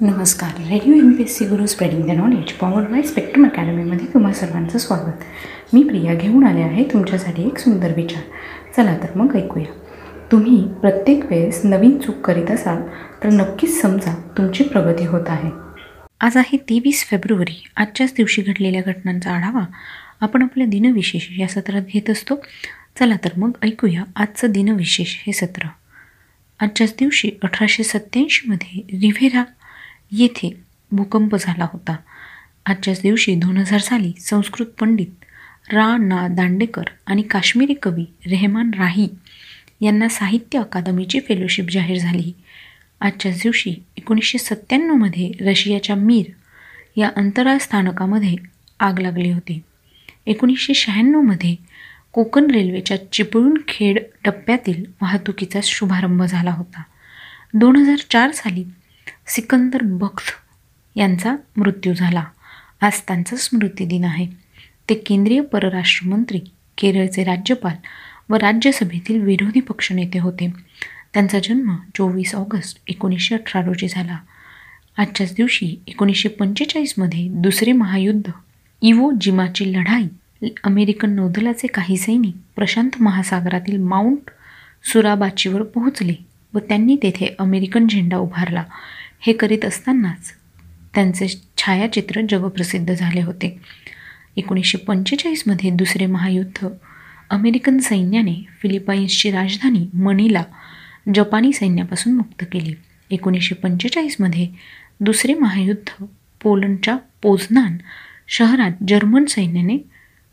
नमस्कार. Radio M P S C Guru spreading the knowledge power by Spectrum अकॅडमीमध्ये तुम्हा सर्वांचं स्वागत. मी प्रिया घेऊन आले आहे तुमच्यासाठी एक सुंदर विचार. चला तर मग ऐकूया. तुम्ही प्रत्येक वेळेस नवीन चूक करीत असाल तर नक्कीच समजा तुमची प्रगती होत आहे. आज आहे तेवीस फेब्रुवारी. आजच्याच दिवशी घडलेल्या घटनांचा आढावा आपण आपल्या दिनविशेष या सत्रात घेत असतो. चला तर मग ऐकूया आजचं दिनविशेष हे सत्र. आजच्याच दिवशी अठराशे सत्त्याऐंशीमध्ये रिव्हेरा येथे भूकंप झाला होता. आजच्याच दिवशी दोन हजार साली संस्कृत पंडित रा. ना. दांडेकर आणि काश्मीरी कवी रेहमान राही यांना साहित्य अकादमीची फेलोशिप जाहीर झाली. आजच्याच दिवशी एकोणीसशे सत्त्याण्णवमध्ये रशियाच्या मीर या अंतराळ स्थानकामध्ये आग लागली होती. एकोणीसशे शहाण्णवमध्ये कोकण रेल्वेच्या चिपळूण खेड टप्प्यातील वाहतुकीचा शुभारंभ झाला होता. दोन हजार चार साली सिकंदर बख्त यांचा मृत्यू झाला. आज त्यांचा स्मृतिदिन आहे. ते केंद्रीय परराष्ट्र मंत्री केरळचे राज्यपाल व राज्यसभेतील विरोधी पक्षनेते होते. त्यांचा जन्म चोवीस ऑगस्ट एकोणीसशे अठरा रोजी झाला. आजच्याच दिवशी एकोणीसशे पंचेचाळीसमध्ये दुसरे महायुद्ध इवो जिमाची लढाई अमेरिकन नौदलाचे काही सैनिक प्रशांत महासागरातील माउंट सुराबाचीवर पोहोचले. व त्यांनी तेथे अमेरिकन झेंडा उभारला. हे करीत असतानाच त्यांचे छायाचित्र जगप्रसिद्ध झाले होते. एकोणीसशे पंचेचाळीसमध्ये दुसरे महायुद्ध. अमेरिकन सैन्याने फिलिपाईन्सची राजधानी मनीला जपानी सैन्यापासून मुक्त केली. एकोणीसशे पंचेचाळीसमध्ये दुसरे महायुद्ध पोलंडच्या पोझनान शहरात जर्मन सैन्याने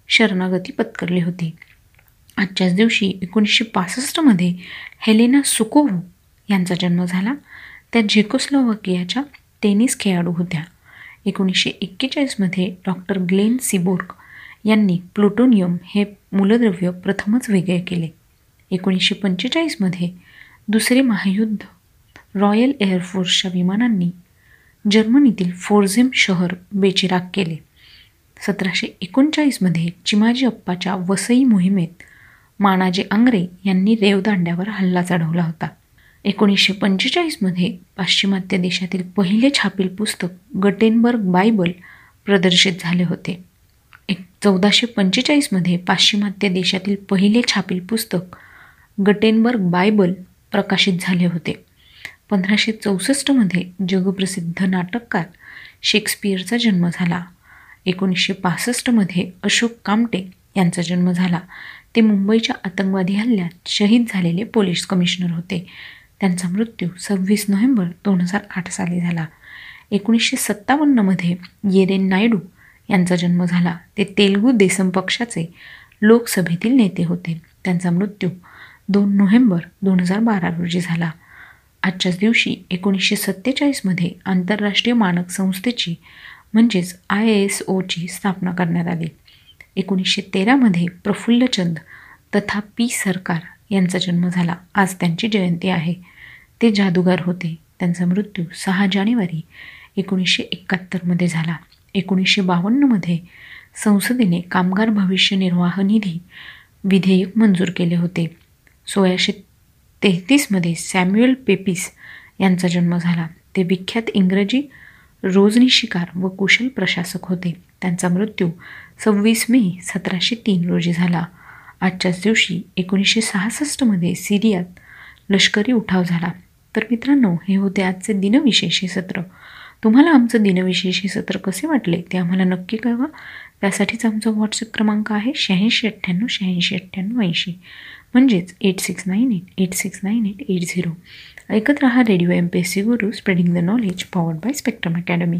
शरणागती पत्करली होती. आजच्याच दिवशी एकोणीसशे पासष्टमध्ये हेलेना सुकोव्ह यांचा जन्म झाला. त्या झेकोस्लोवाकियाच्या टेनिस खेळाडू होत्या. एकोणीसशे एक्केचाळीसमध्ये डॉक्टर ग्लेन सिबोर्ग यांनी प्लुटोनियम हे मूलद्रव्य प्रथमच वेगळे केले. एकोणीसशे पंचेचाळीसमध्ये दुसरे महायुद्ध. रॉयल एअरफोर्सच्या विमानांनी जर्मनीतील फोर्झेम शहर बेचिराग केले. सतराशे एकोणचाळीसमध्ये चिमाजी अप्पाच्या वसई मोहिमेत मानाजी आंग्रे यांनी रेवदांड्यावर हल्ला चढवला होता. एकोणीसशे पंचेचाळीसमध्ये पाश्चिमात्य देशातील पहिले छापील पुस्तक गटेनबर्ग बायबल प्रदर्शित झाले होते. एक चौदाशे पंचेचाळीसमध्ये पाश्चिमात्य देशातील पहिले छापील पुस्तक गटेनबर्ग बायबल प्रकाशित झाले होते. पंधराशे चौसष्टमध्ये जगप्रसिद्ध नाटककार शेक्सपियरचा जन्म झाला. एकोणीसशे पासष्टमध्ये अशोक कामटे यांचा जन्म झाला. ते मुंबईच्या आतंकवादी हल्ल्यात शहीद झालेले पोलीस कमिशनर होते. त्यांचा मृत्यू सव्वीस नोव्हेंबर दोन हजार आठ साली झाला. एकोणीसशे सत्तावन्नमध्ये येरेन नायडू यांचा जन्म झाला. ते तेलगू देसम पक्षाचे लोकसभेतील नेते होते. त्यांचा मृत्यू दोन नोव्हेंबर दोन हजार बारा रोजी झाला. आजच्याच दिवशी एकोणीसशे सत्तेचाळीसमध्ये आंतरराष्ट्रीय मानक संस्थेची म्हणजेच आय एस ओची स्थापना करण्यात आली. एकोणीसशे तेरामध्ये प्रफुल्लचंद तथा पी सरकार यांचा जन्म झाला. आज त्यांची जयंती आहे. ते जादूगार होते. त्यांचा मृत्यू सहा जानेवारी एकोणीसशे एकाहत्तरमध्ये झाला. एकोणीसशे बावन्नमध्ये संसदेने कामगार भविष्य निर्वाह निधी विधेयक मंजूर केले होते. सोळाशे तेहतीसमध्ये सॅम्युअल पेपिस यांचा जन्म झाला. ते विख्यात इंग्रजी रोजनी शिकार व कुशल प्रशासक होते. त्यांचा मृत्यू सव्वीस मे सतराशे तीन रोजी झाला. आजच्याच दिवशी एकोणीसशे सहासष्टमध्ये सिरियात लष्करी उठाव झाला. तर मित्रांनो हे होते आजचे दिनविशेष हे सत्र. तुम्हाला आमचं दिनविशेष हे सत्र कसे वाटले ते आम्हाला नक्की कळवा. त्यासाठीच आमचा व्हॉट्सअप क्रमांक आहे शहाऐंशी अठ्ठ्याण्णव शहाऐंशी अठ्ठ्याण्णव ऐंशी. म्हणजेच eight six nine eight eight six nine eight eight zero ऐकत रहा radio M P S C Guru spreading the knowledge powered by Spectrum Academy